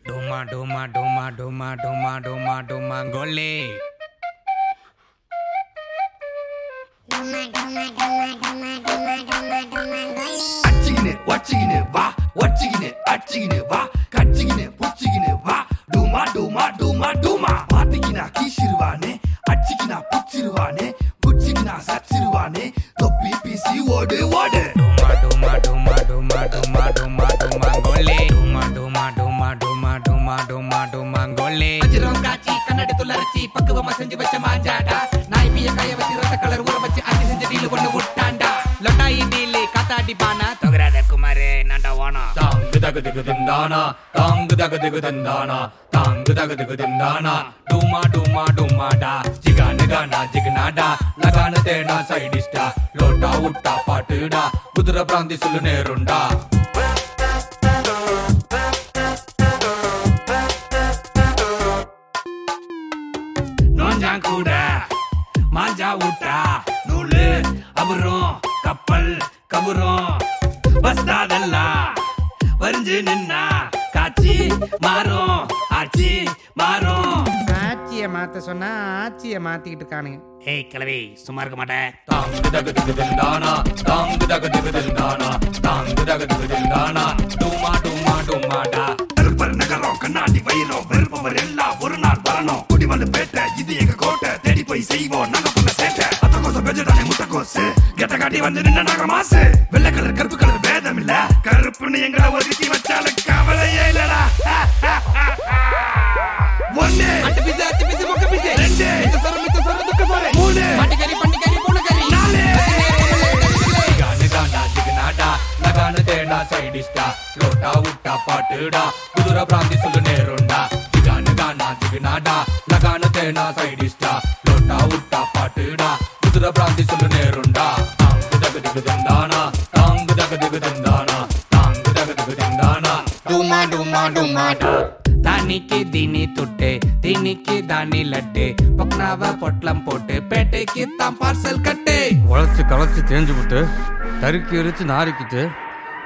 ドマドマドマドマドマドマドマゴレドマドマドマドマドマドマドマゴレあっちぎねわっちぎねわわっちぎねあっちぎねわかっちぎねぽっちぎねわドマドマドマドマわてきなきしるわねあっちきなぽっちるわね வச்சிரும் காய்ச்சி கண்ணாடி துள்ளரிச்சி பக்குவமா செஞ்சு வச்ச மாஞ்சாடா. நாய் பிய கைய வச்சு ரத்த கலர் ஊற வச்சு அஞ்சு செஞ்ச டீல் ஒண்ணு விட்டாண்டா லொட்டாயி டீல் காத்தாடி பானா. தொகராத குமாரே நான்டா வானா. தாங்கு தகு திகு திந்தானா தாங்கு தகு திகு திந்தானா தாங்கு தகு திகு திந்தானா டூமா டூமா டூமாடா. ஜிகானு கானா ஜிகனாடா லகானு தேனா சைடிஸ்டா லோட்டா உட்டா பாட்டுடா. குதிரை பிராந்தி சொல்லு நேருண்டா. மாஞ்சா ஊட்டா நூலு அவரும் கப்பல் கவுரும் பஸ்தாதெல்லாம் வரிஞ்சு நின்னா காட்சி மாறும் ஆட்சி மாறும். ஆட்சியை மாத்த சொன்னா ஆட்சியை மாத்திக்கிட்டு இருக்கானுங்க. ஏய் கிளவி சும்மா இருக்க மாட்டேன் கண்ணாடி வைரம் வெறுப்பவர் எல்லாம் ஒரு நாள் வரணும். குடிமல்லு பேட்டை இது எங்க கோட்டை போய் செய்வோம். நாங்க பண்ண சேட்டை. அத்த கோசம் பெஞ்சதானே முட்டை கோசு கெட்ட காட்டி வந்து நின்ன நாங்க மாசு. வெள்ளை கலர் கருப்பு கலர் பேதம் இல்ல கருப்புன்னு எங்களை ஒதுக்கி வச்சாலும் கவலையே இல்லடா. ஒண்ணு. அட்டு பிசு அட்டு பிசு மொக்க பிசு. ரெண்டு. மிச்ச சொர மிச்ச சொர துக்க சொர மூணு. மாட்டுக்கறி பண்டிகறி பூனைக்கறி நாலு. ஜிகானு கானா ஜிகனாடா. லகானு தேனா சைடிஸ்டா. லோட்டா உட்டா பாட்டுடா. குதிரை பிராந்தி சொல்லு நேருண்டா. ஜிகானு கானா ஜிகனாடா. லகானு தேனா சைடிஸ்டா. குதிரை பிராந்தி சொல்லு நேருண்டா தாங்கு தகு திகு திந்தானா தாங்கு தகு திகு திந்தானா தாங்கு தகு திகு திந்தானா டுமா டுமா டுமாடா தானிக்கு தீனி துட்டு தீனிக்கு தானி லட்டு பொக்னாவ பொட்லம் போட்டு பேட்டைக்கு தான் பார்சல் கட்டு உழைச்சி களைச்சி தேஞ்சு புட்டு தருக்கி எரிச்சு நாரிக்கிட்டு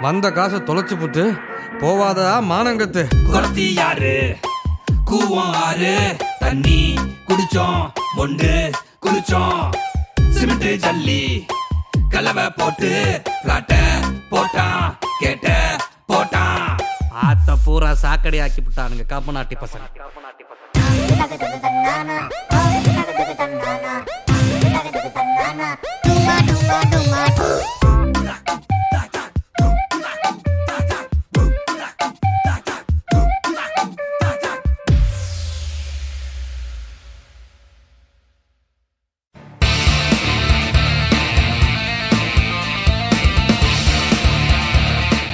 வந்த காசை தொலைச்சு புட்டு போவாதா மானங்கத்து குளத்தி யாரு கூவம் ஆறு தண்ணி குடிச்சோம் மொண்டு குளிச்சோம் சிமெண்ட் ஜல்லி. கலவை போட்டு பிளாட்ட போட்டான் கேட்ட போட்டான் ஆத்த பூரா சாக்கடை ஆக்கி விட்டானுங்க கப்பநாட்டி பசங்க.